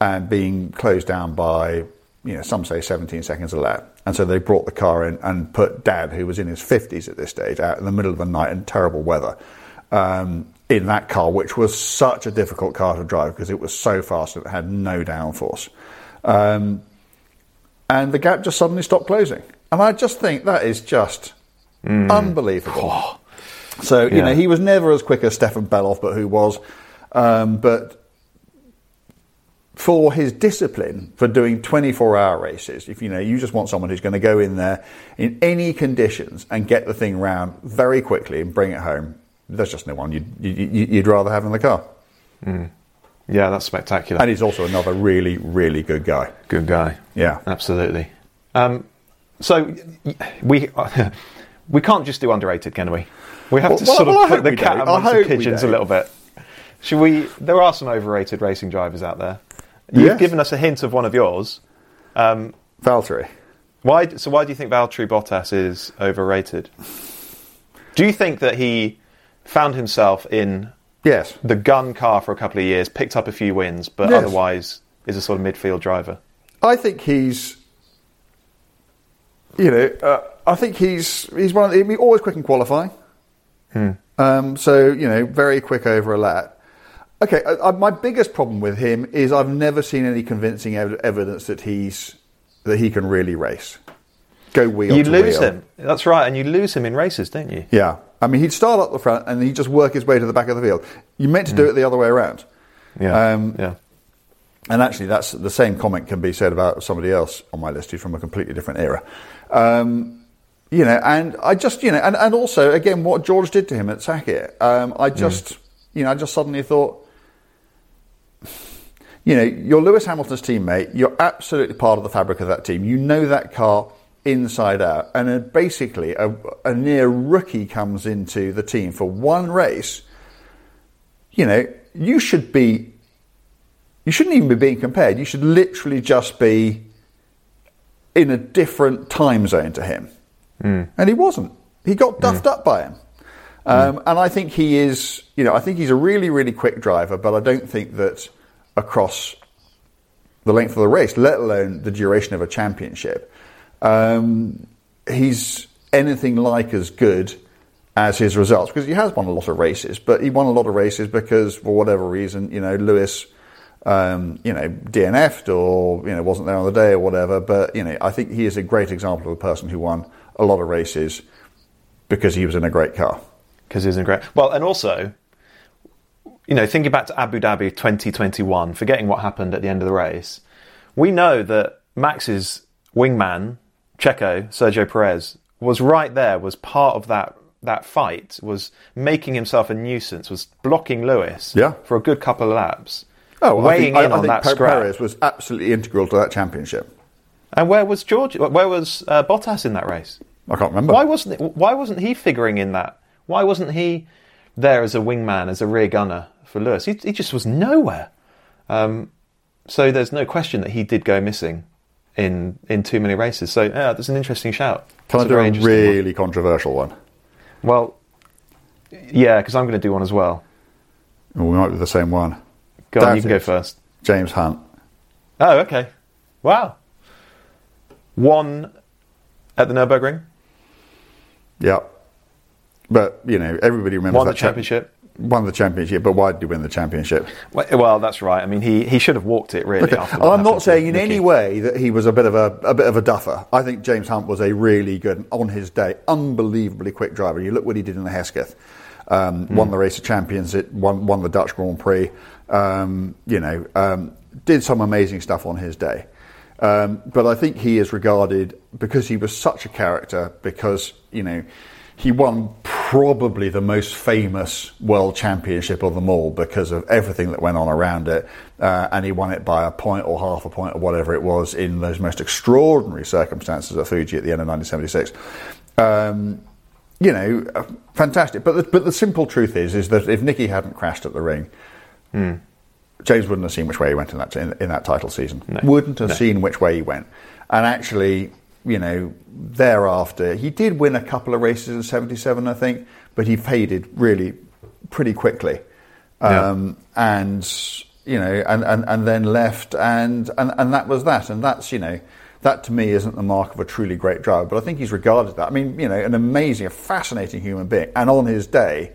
and being closed down by, you know, some say 17 seconds a lap. And so they brought the car in and put Dad, who was in his 50s at this stage, out in the middle of the night in terrible weather, um, in that car, which was such a difficult car to drive because it was so fast and it had no downforce. Um, and the gap just suddenly stopped closing. And I just think that is just unbelievable. So, you Yeah. know, he was never as quick as Stefan Bellof, but who was. Um, but for his discipline for doing 24 hour races, if you know, you just want someone who's going to go in there in any conditions and get the thing round very quickly and bring it home, there's just no one you'd, you- you'd rather have in the car. Yeah, that's spectacular. And he's also another really, really good guy. Good guy. Yeah. absolutely. Um, so we we can't just do underrated, can we? We have Well, to well, sort well, of put the cat don't. Amongst the pigeons a little bit. Should we? There are some overrated racing drivers out there. You've Yes. given us a hint of one of yours. Valtteri. Why? So why do you think Valtteri Bottas is overrated? Do you think that he found himself in Yes. the gun car for a couple of years, picked up a few wins, but Yes. otherwise is a sort of midfield driver? I think he's, you know, uh, I think he's he's one of the, he's always quick in qualifying. Um, so you know, very quick over a lap. Okay, uh, uh, my biggest problem with him is I've never seen any convincing ev- evidence that he's that he can really race, go wheel you lose wheel. him. That's right, and you lose him in races, don't you? Yeah, I mean, he'd start up the front and he'd just work his way to the back of the field. You meant to do it the other way around. Yeah. Um, yeah. And actually, that's the same comment can be said about somebody else on my list who's from a completely different era. Um, you know, and I just, you know, and, and also, again, what George did to him at Sakhir, um, I just, you know, I just suddenly thought, you know, you're Lewis Hamilton's teammate, you're absolutely part of the fabric of that team, you know that car inside out, and then basically a, a near rookie comes into the team for one race, you know, you should be you shouldn't even be being compared. You should literally just be in a different time zone to him. And he wasn't. He got duffed up by him. Um, And I think he is, you know, I think he's a really, really quick driver, but I don't think that across the length of the race, let alone the duration of a championship, um, he's anything like as good as his results because he has won a lot of races, but he won a lot of races because for whatever reason, you know, Lewis, um, you know, DNF'd or you know wasn't there on the day or whatever. But you know, I think he is a great example of a person who won a lot of races because he was in a great car. because he's in great. Well, and also, you know, thinking back to Abu Dhabi 2021, forgetting what happened at the end of the race, we know that Max's wingman, Checo, Sergio Perez, was right there, was part of that that fight, was making himself a nuisance, was blocking Lewis Yeah. for a good couple of laps. Oh, I weighing think, in I on think that Pe- scrap. Perez was absolutely integral to that championship. And where was George? Where was uh, Bottas in that race? I can't remember. Why wasn't it, Why wasn't he figuring in that? Why wasn't he there as a wingman, as a rear gunner for Lewis? He, he just was nowhere. Um, so there's no question that he did go missing in in too many races. So yeah, that's an interesting shout. Can I It's do a interesting one. really controversial one? Well, yeah, because I'm going to do one as well. We might be the same one. Go on, you can go first. James Hunt. Oh, okay. Wow. One at the Nurburgring, Yeah. But, you know, everybody remembers won that the cha- championship. Won the championship, but why did he win the championship? Well, well, that's right. I mean, he, he should have walked it really. Okay. I'm not saying in Niki. any way that he was a bit of a, a bit of a duffer. I think James Hunt was a really good, on his day, unbelievably quick driver. You look what he did in the Hesketh. Um, Hmm. Won the race of champions, it won, won the Dutch Grand Prix. Um, you know, um, did some amazing stuff on his day. Um, but I think he is regarded because he was such a character, because, you know, he won probably the most famous world championship of them all because of everything that went on around it. Uh, and he won it by a point or half a point or whatever it was in those most extraordinary circumstances at Fuji at the end of 1976. Um, you know, uh, fantastic. But the, but the simple truth is, is that if Niki hadn't crashed at the ring, James wouldn't have seen which way he went in that in, in that title season. Wouldn't have seen which way he went. And actually, you know, thereafter he did win a couple of races in '77, I think, but he faded really pretty quickly. Um, And you know, and, and, and then left, and, and and that was that. And that's you know, that to me isn't the mark of a truly great driver. But I think he's regarded that. I mean, you know, an amazing, a fascinating human being. And on his day,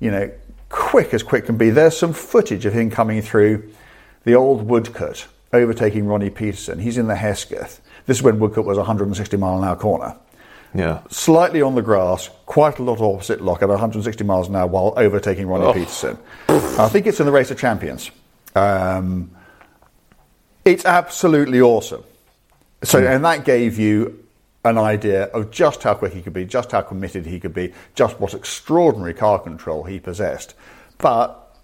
you know, quick as quick can be. There's some footage of him coming through the old Woodcote, overtaking Ronnie Peterson. He's in the Hesketh. This is when Woodcote was a 160 mile an hour corner. Yeah. Slightly on the grass, quite a lot opposite lock at 160 miles an hour while overtaking Ronnie Peterson. I think it's in the Race of Champions. Um, it's absolutely awesome. So, and that gave you an idea of just how quick he could be, just how committed he could be, just what extraordinary car control he possessed. But,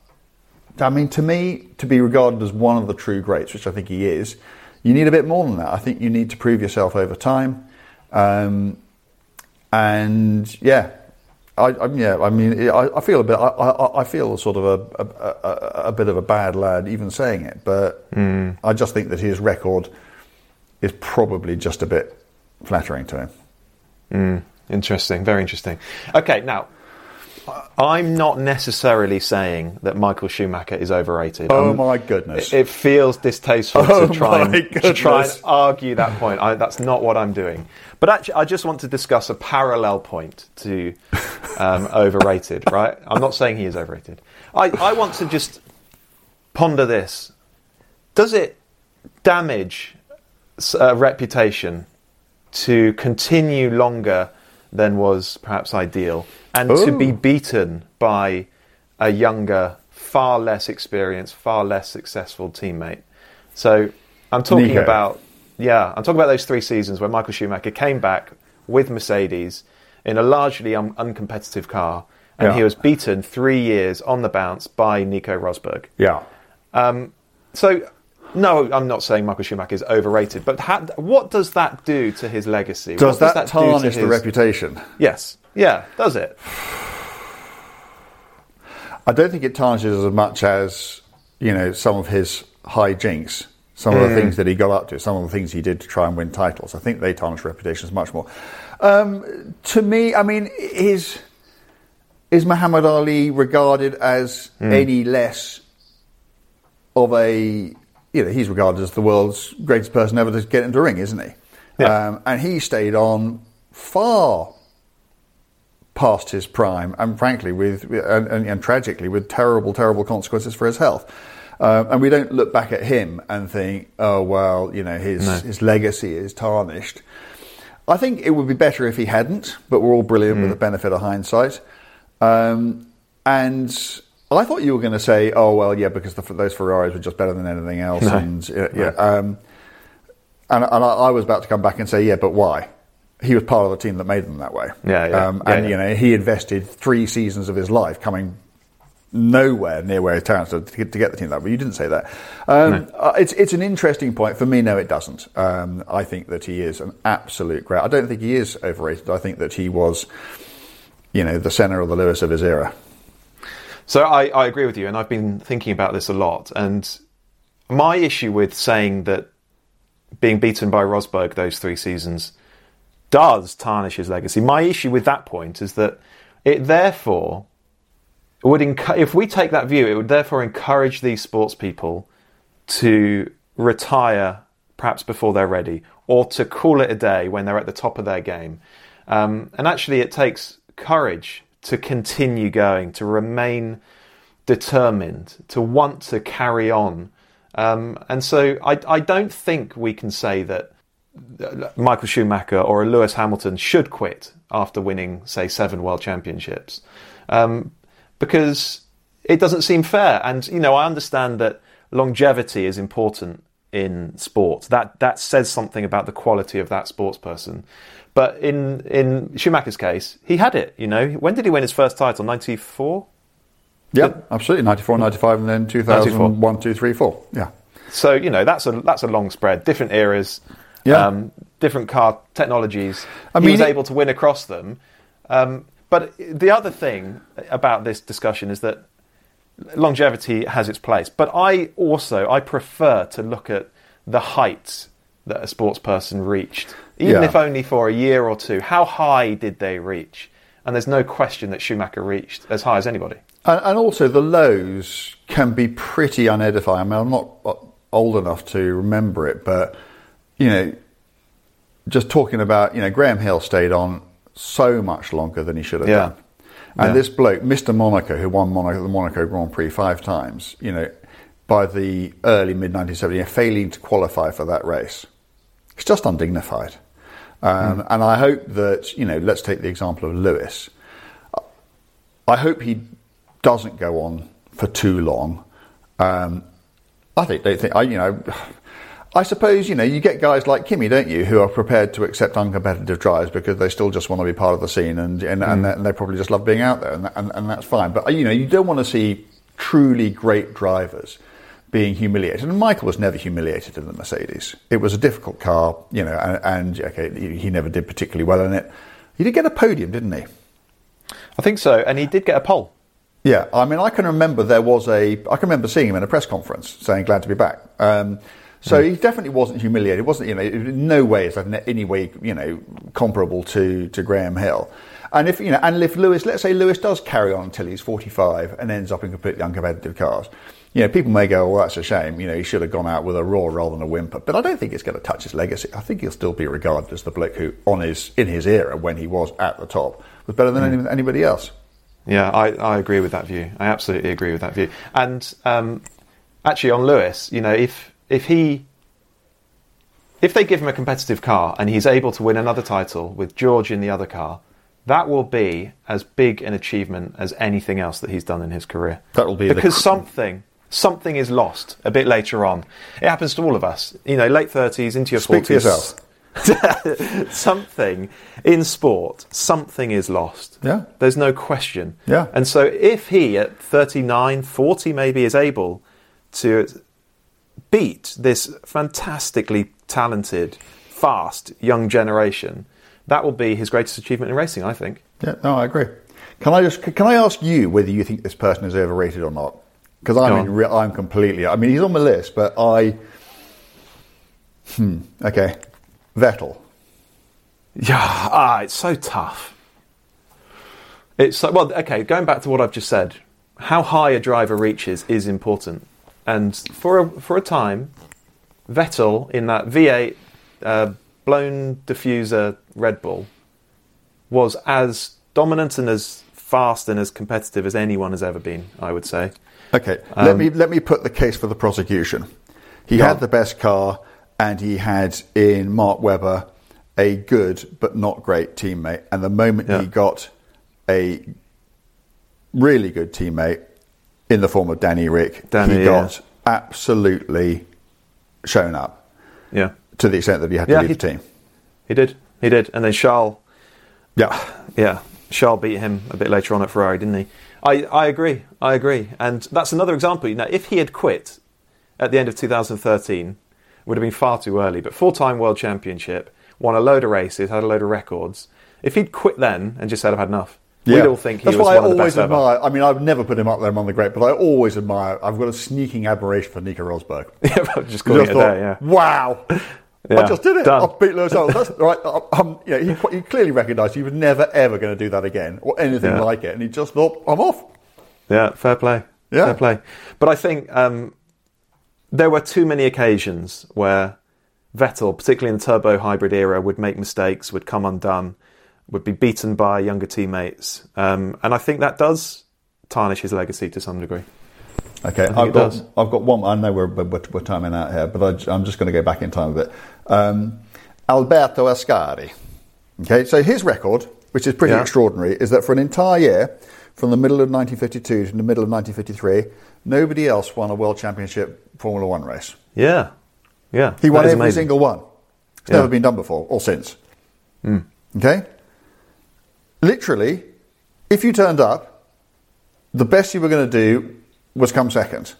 I mean, to me, to be regarded as one of the true greats, which I think he is, you need a bit more than that. I think you need to prove yourself over time. Um, and yeah, I, I, yeah, I mean, I, I feel a bit, I, I, I feel sort of a, a, a, a bit of a bad lad even saying it, but I just think that his record is probably just a bit flattering to him. Interesting, very interesting. Okay, now I'm not necessarily saying that Michael Schumacher is overrated. Oh I'm- my goodness! It, it feels distasteful Oh to try and to try and argue that point. I, that's not what I'm doing. But actually, I just want to discuss a parallel point to um, overrated. Right? I'm not saying he is overrated. I, I want to just ponder this. Does it damage a reputation to continue longer than was perhaps ideal, and to be beaten by a younger, far less experienced, far less successful teammate. So I'm talking Nico. about yeah, I'm talking about those three seasons where Michael Schumacher came back with Mercedes in a largely un- uncompetitive car, and Yeah. he was beaten three years on the bounce by Nico Rosberg. yeah. Um, so, no, I'm not saying Michael Schumacher is overrated, but ha- what does that do to his legacy? Does that, do to tarnish the his- reputation? Yes. Yeah, does it? I don't think it tarnishes as much as you know some of his high jinks, some of the things that he got up to, some of the things he did to try and win titles. I think they tarnish reputations much more. Um, to me, I mean, is is Muhammad Ali regarded as any less of a you know he's regarded as the world's greatest person ever to get into a ring, isn't he? Yeah. Um, and he stayed on far past his prime, and frankly, with and, and, and tragically, with terrible, terrible consequences for his health. Um, and we don't look back at him and think, "Oh well, you know, his his legacy is tarnished." I think it would be better if he hadn't, but we're all brilliant with the benefit of hindsight. Um, and I thought you were going to say, "Oh well, yeah, because the, those Ferraris were just better than anything else." And yeah, yeah, um, and, and I, I was about to come back and say, "Yeah, but why?" He was part of the team that made them that way. Yeah, yeah. Um, Yeah, and yeah. you know, he invested three seasons of his life coming nowhere near where Terence did to get, to get the team that. But you didn't say that. Um, uh, It's it's an interesting point for me. No, it doesn't. Um, I think that he is an absolute great. I don't think he is overrated. I think that he was, you know, the Senna or the Lewis of his era. So I, I agree with you, and I've been thinking about this a lot. And my issue with saying that being beaten by Rosberg those three seasons does tarnish his legacy. My issue with that point is that it therefore would encu- if we take that view, it would therefore encourage these sports people to retire perhaps before they're ready, or to call it a day when they're at the top of their game. Um, and actually, it takes courage to continue going, to remain determined, to want to carry on. Um, and so, I, I don't think we can say that Michael Schumacher or a Lewis Hamilton should quit after winning, say, seven world championships, um, because it doesn't seem fair. And you know, I understand that longevity is important in sport. That that says something about the quality of that sports person. But in in Schumacher's case, he had it. You know, when did he win his first title? Ninety four. Yeah, absolutely. 94, 95, and then 2001, 2, 3, 4. Yeah. So you know that's a that's a long spread, different eras, Yeah. um, different car technologies. I he mean, was it- able to win across them. Um, but the other thing about this discussion is that longevity has its place. But I also I prefer to look at the heights that a sports person reached, even Yeah. if only for a year or two. How high did they reach? And there's no question that Schumacher reached as high as anybody. And, and also, the lows can be pretty unedifying. I mean, I'm not uh, old enough to remember it, but, you know, just talking about, you know, Graham Hill stayed on so much longer than he should have Yeah. done. And Yeah. this bloke, Mr. Monaco, who won Monaco, the Monaco Grand Prix five times, you know, by the early mid 1970s, failing to qualify for that race, it's just undignified. Um, And I hope that, you know, let's take the example of Lewis. I hope he doesn't go on for too long. Um, I think they think I, you know, I suppose you know you get guys like Kimi, don't you, who are prepared to accept uncompetitive drives because they still just want to be part of the scene and and, and, they- and they probably just love being out there and, and and that's fine. But you know you don't want to see truly great drivers being humiliated. And Michael was never humiliated in the Mercedes. It was a difficult car, you know, and, and okay, he- he never did particularly well in it. He did get a podium, didn't he? I think so, and he did get a pole. Yeah, I mean, I can remember there was a. I can remember seeing him in a press conference saying "glad to be back." Um, So he definitely wasn't humiliated. It wasn't, you know, in no way is that in any way, you know, comparable to, to Graham Hill. And if, you know, and if Lewis, let's say Lewis does carry on until he's 45 and ends up in completely uncompetitive cars, you know, people may go, well, that's a shame. You know, he should have gone out with a roar rather than a whimper. But I don't think it's going to touch his legacy. I think he'll still be regarded as the bloke who, on his, in his era, when he was at the top, was better than any, anybody else. Yeah, I, I agree with that view. I absolutely agree with that view. And um, actually, on Lewis, you know, if if he if they give him a competitive car and he's able to win another title with George in the other car, that will be as big an achievement as anything else that he's done in his career. That will be the because cr- something something is lost a bit later on. It happens to all of us. You know, late thirties into your Speak for forties. yourself. something in sport, something is lost. Yeah. There's no question. Yeah. And so if he at 39, 40 maybe is able to beat this fantastically talented, fast young generation, that will be his greatest achievement in racing, I think. Yeah, no, I agree. Can I just can I ask you whether you think this person is overrated or not? Because I'm in re- I'm completely. I mean, he's on my list, but I. Hmm. Okay, Vettel. Yeah, ah, it's so tough. It's so, well, okay. Going back to what I've just said, how high a driver reaches is important, and for a, for a time, Vettel in that V8 uh, blown diffuser Red Bull was as dominant and as fast and as competitive as anyone has ever been. I would say. Okay, let me um, let me put the case for the prosecution. He had on. the best car, and he had in Mark Webber a good but not great teammate. And the moment Yeah. he got a really good teammate in the form of Danny Ric, Danny, he yeah. got absolutely shown up Yeah, to the extent that he had to Yeah, leave he- the team. he did. He did, and then Charles Yeah, Yeah, Charles beat him a bit later on at Ferrari, didn't he? I, I agree. I agree. And that's another example. You know, if he had quit at the end of 2013, would have been far too early. But four-time world championship, won a load of races, had a load of records. If he'd quit then and just said, "I've had enough," we'd all think he That's was I always best ever. admire. I mean, I've never put him up there among the great, but I always admire. I've got a sneaking admiration for Nico Rosberg. Yeah, but just just thought, day. Yeah. Wow. I just did it. done. I beat Lewis Hamilton. That's right. I'm, you know, he, he clearly recognised he was never ever going to do that again or anything Yeah. like it, and he just thought, "I'm off." Yeah, fair play. Yeah. Fair play. But I think um, there were too many occasions where Vettel, particularly in the turbo hybrid era, would make mistakes, would come undone, would be beaten by younger teammates. Um, and I think that does tarnish his legacy to some degree. Okay, I've got does. I've got one. I know we're we're, we're timing out here, but I, am just going to go back in time a bit. Um, Alberto Ascari. Okay, so his record, which is pretty Yeah. extraordinary, is that for an entire year, from the middle of 1952 to the middle of 1953, nobody else won a world championship Formula One race. Yeah. Yeah. He won every amazing. single one. It's Yeah. never been done before or since. Okay? Literally, if you turned up, the best you were going to do was come second.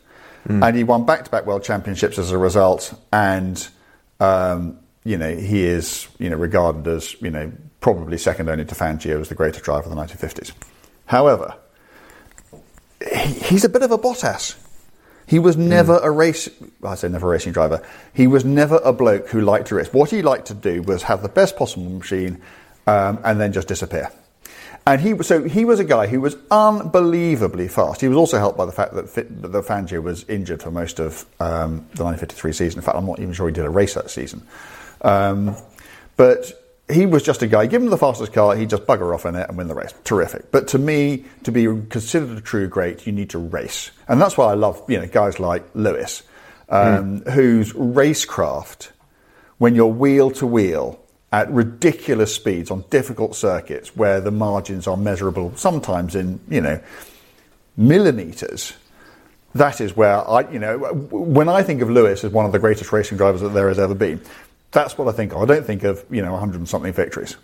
And he won back to back world championships as a result. And, um, you know, he is, you know, regarded as, you know, probably second only to Fangio as the greatest driver of the 1950s. However, he- he's a bit of a Bottas. He was never a race. I say never a racing driver. He was never a bloke who liked to race. What he liked to do was have the best possible machine, um, and then just disappear. And he was so he was a guy who was unbelievably fast. He was also helped by the fact that, Fit, that the Fangio was injured for most of um, the 1953 season. In fact, I'm not even sure he did a race that season. Um, but he was just a guy. Give him the fastest car, he'd just bugger off in it and win the race. Terrific. But to me, to be considered a true great, you need to race, and that's why I love you know guys like Lewis, um, whose racecraft, when you're wheel to wheel at ridiculous speeds on difficult circuits where the margins are measurable, sometimes in you know millimeters. That is where I, you know, when I think of Lewis as one of the greatest racing drivers that there has ever been, that's what I think of. I don't think of, you know, 100 and something victories.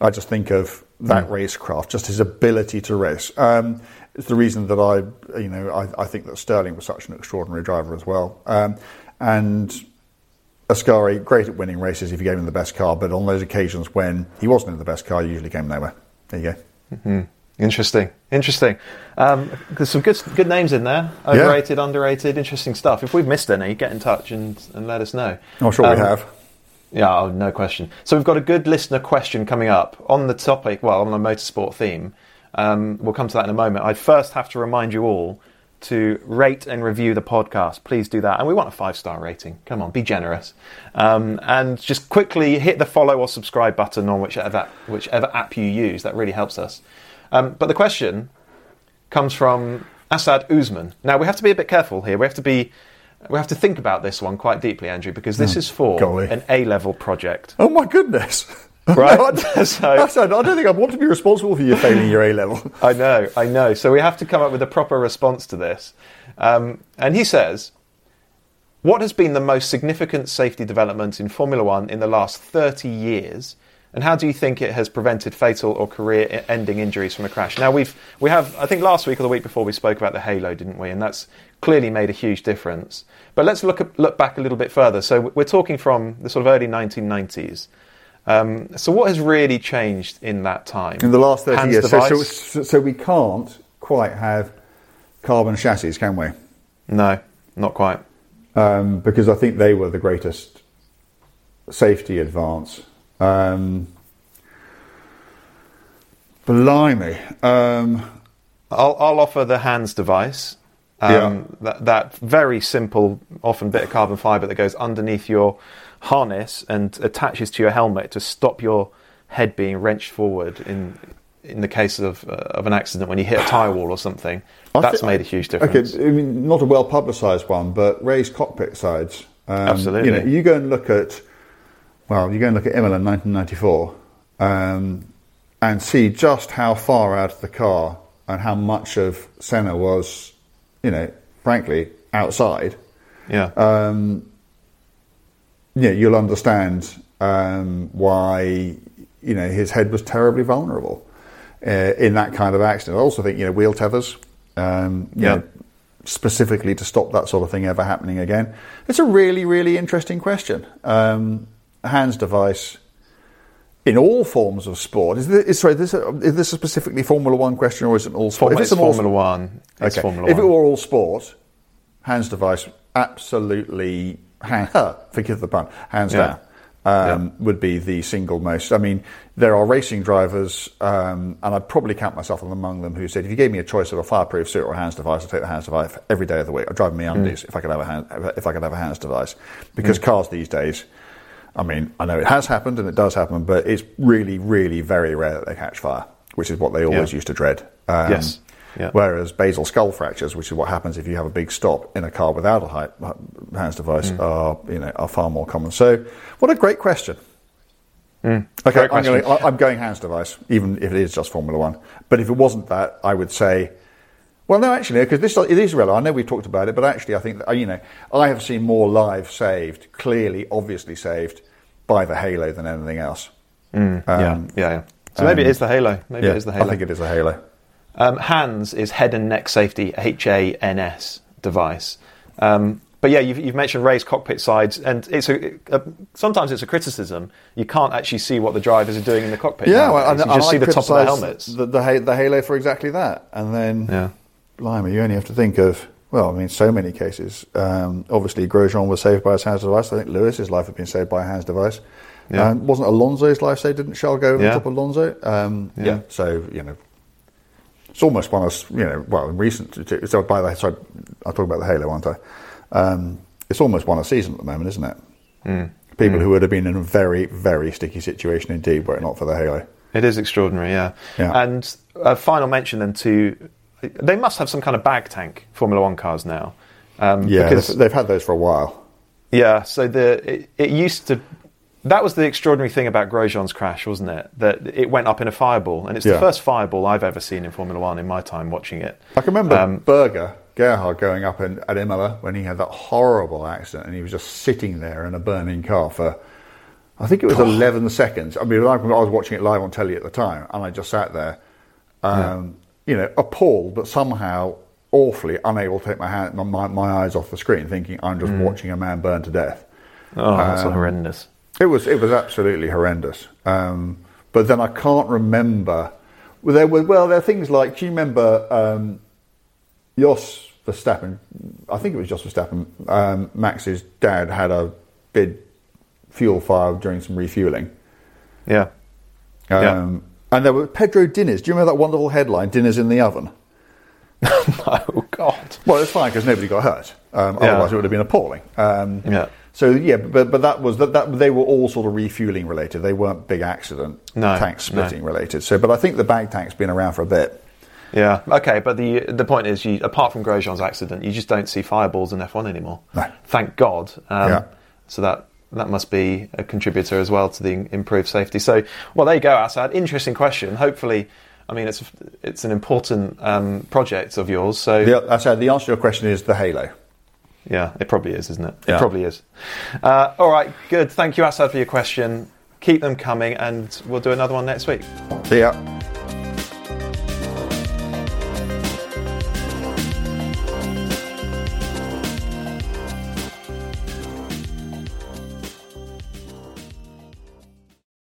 I just think of that racecraft, just his ability to race. Um, it's the reason that I, you know, I, I think that Stirling was such an extraordinary driver as well. Um, and Ascari, great at winning races if you gave him the best car, but on those occasions when he wasn't in the best car, you usually came nowhere. There you go. Interesting, interesting. Um, there's some good good names in there. Overrated, underrated, interesting stuff. If we've missed any, get in touch and, and let us know. I'm sure Um, we have. Yeah, oh, no question. So we've got a good listener question coming up on the topic, well, on the motorsport theme. Um, we'll come to that in a moment. I first have to remind you all to rate and review the podcast. Please do that. And we want a five star rating. Come on, be generous. Um, and just quickly hit the follow or subscribe button on whichever, whichever app you use. That really helps us. Um, but the question comes from Assad Uzman. Now, we have to be a bit careful here. We have to be. We have to think about this one quite deeply, Andrew, because this is for golly. an A level project. Oh my goodness! Right. No, I, So- I I don't think I want to be responsible for you failing your A level. I know, I know. So we have to come up with a proper response to this. Um, and he says, What has been the most significant safety development in Formula One in the last 30 years? And how do you think it has prevented fatal or career ending injuries from a crash? Now, we've, we have, I think last week or the week before, we spoke about the halo, didn't we? And that's clearly made a huge difference. But let's look, at, look back a little bit further. So we're talking from the sort of early 1990s. Um, so what has really changed in that time? In the last 30 HANS years. So, so, so, we can't quite have carbon chassis, can we? No, not quite. Um, because I think they were the greatest safety advance. Um, blimey. Um, I'll, I'll offer the HANS device. Um, that, that very simple, often bit of carbon fibre that goes underneath your harness and attaches to your helmet to stop your head being wrenched forward in in the case of uh, of an accident when you hit a tyre wall or something. I That's made a huge difference. Okay, I mean, not a well publicised one, but raised cockpit sides. Um, Absolutely. You know, you go and look at, well, you go and look at Imola in 1994 um, and see just how far out of the car and how much of Senna was, you know, frankly, outside. Yeah. Um, yeah, you'll understand um, why you know his head was terribly vulnerable uh, in that kind of accident. I also think you know wheel tethers, um, Yeah. know, specifically to stop that sort of thing ever happening again. It's a really, really interesting question. Um, HANS device in all forms of sport. Is this, is, sorry, this, is this a specifically Formula One question or is it all sport? Form- If it's all- Formula One. It's Okay. Formula if One. it were all sport, HANS device, absolutely, hand, forgive the pun, hands Yeah. down, um, would be the single most. I mean, there are racing drivers, um, and I'd probably count myself among them, who said, if you gave me a choice of a fireproof suit or a HANS device, I'd take the HANS device every day of the week. I'd drive me Mm. undies if I could have a hand, if I could have a HANS device, because cars these days. I mean, I know it has happened and it does happen, but it's really, really very rare that they catch fire, which is what they always Yeah. used to dread. Um, Yes. Yeah. Whereas basal skull fractures, which is what happens if you have a big stop in a car without a high, HANS device, Mm. are you know are far more common. So, what a great question. Mm. Okay, Great I'm question. going, I'm going HANS device, even if it is just Formula One. But if it wasn't that, I would say, well, no, actually, because this it is relevant. I know we've talked about it, but actually, I think that, you know, I have seen more lives saved, clearly, obviously saved by the Halo than anything else. Mm. yeah, um, yeah, yeah. So maybe it is the Halo. Maybe Yeah, it is the Halo. I think it is a Halo. Um, HANS is head and neck safety, H A N S device. Um, but yeah, you've, you've mentioned raised cockpit sides, and it's a, a, sometimes it's a criticism. You can't actually see what the drivers are doing in the cockpit. Yeah, well, and, you just I see the top of helmets. The, the, the Halo for exactly that. And then, Yeah. blimey, you only have to think of, well, I mean, so many cases. Um, obviously, Grosjean was saved by his HANS device. I think Lewis's life had been saved by a HANS device. Yeah. Um, wasn't Alonso's life saved? Didn't Charles go over Yeah. the top of Alonso? Um, yeah. Yeah. So, you know, it's almost one of, you know, well, in recent, so by the, sorry, I'll talk about the Halo, aren't I? Um, it's almost one a season at the moment, isn't it? Mm. People who would have been in a very, very sticky situation indeed were it not for the Halo. It is extraordinary, yeah. Yeah. And a final mention then to they must have some kind of bag tank Formula One cars now. Um, Yeah, because- they've, they've had those for a while. Yeah, so the it, it used to. That was the extraordinary thing about Grosjean's crash, wasn't it? That it went up in a fireball, and it's Yeah. the first fireball I've ever seen in Formula One in my time watching it. I can remember Um, Berger, Gerhard, going up in, at Imola when he had that horrible accident and he was just sitting there in a burning car for, I think it was 11 seconds. I mean, I was watching it live on telly at the time and I just sat there, um, you know, appalled, but somehow awfully unable to take my, hand, my, my eyes off the screen, thinking I'm just watching a man burn to death. Oh, that's Um, horrendous. It was it was absolutely horrendous. Um, but then I can't remember. Well, there were well, there are things like. Do you remember um, Jos Verstappen? I think it was Jos Verstappen. Um, Max's dad had a bid fuel fire during some refueling. Yeah. Um, Yeah. And there were Pedro Diniz. Do you remember that wonderful headline, "Diniz in the oven"? oh God. Well, it's fine because nobody got hurt. Um, Yeah. Otherwise, it would have been appalling. Um, Yeah. So yeah, but but that was that, that they were all sort of refueling related. They weren't big accident No, tank splitting related. So, but I think the bag tank's been around for a bit. Yeah. Okay, but the the point is, you apart from Grosjean's accident, you just don't see fireballs in F1 anymore. No. Thank God. Um, Yeah. So that that must be a contributor as well to the improved safety. So, well, there you go, Assad. Interesting question. Hopefully, I mean, it's it's an important um, project of yours. So The, I said the answer to your question is the halo. Yeah, it probably is, isn't it? It Yeah. probably is. Uh, all right, good. Thank you, Asad, for your question. Keep them coming, and we'll do another one next week. See ya.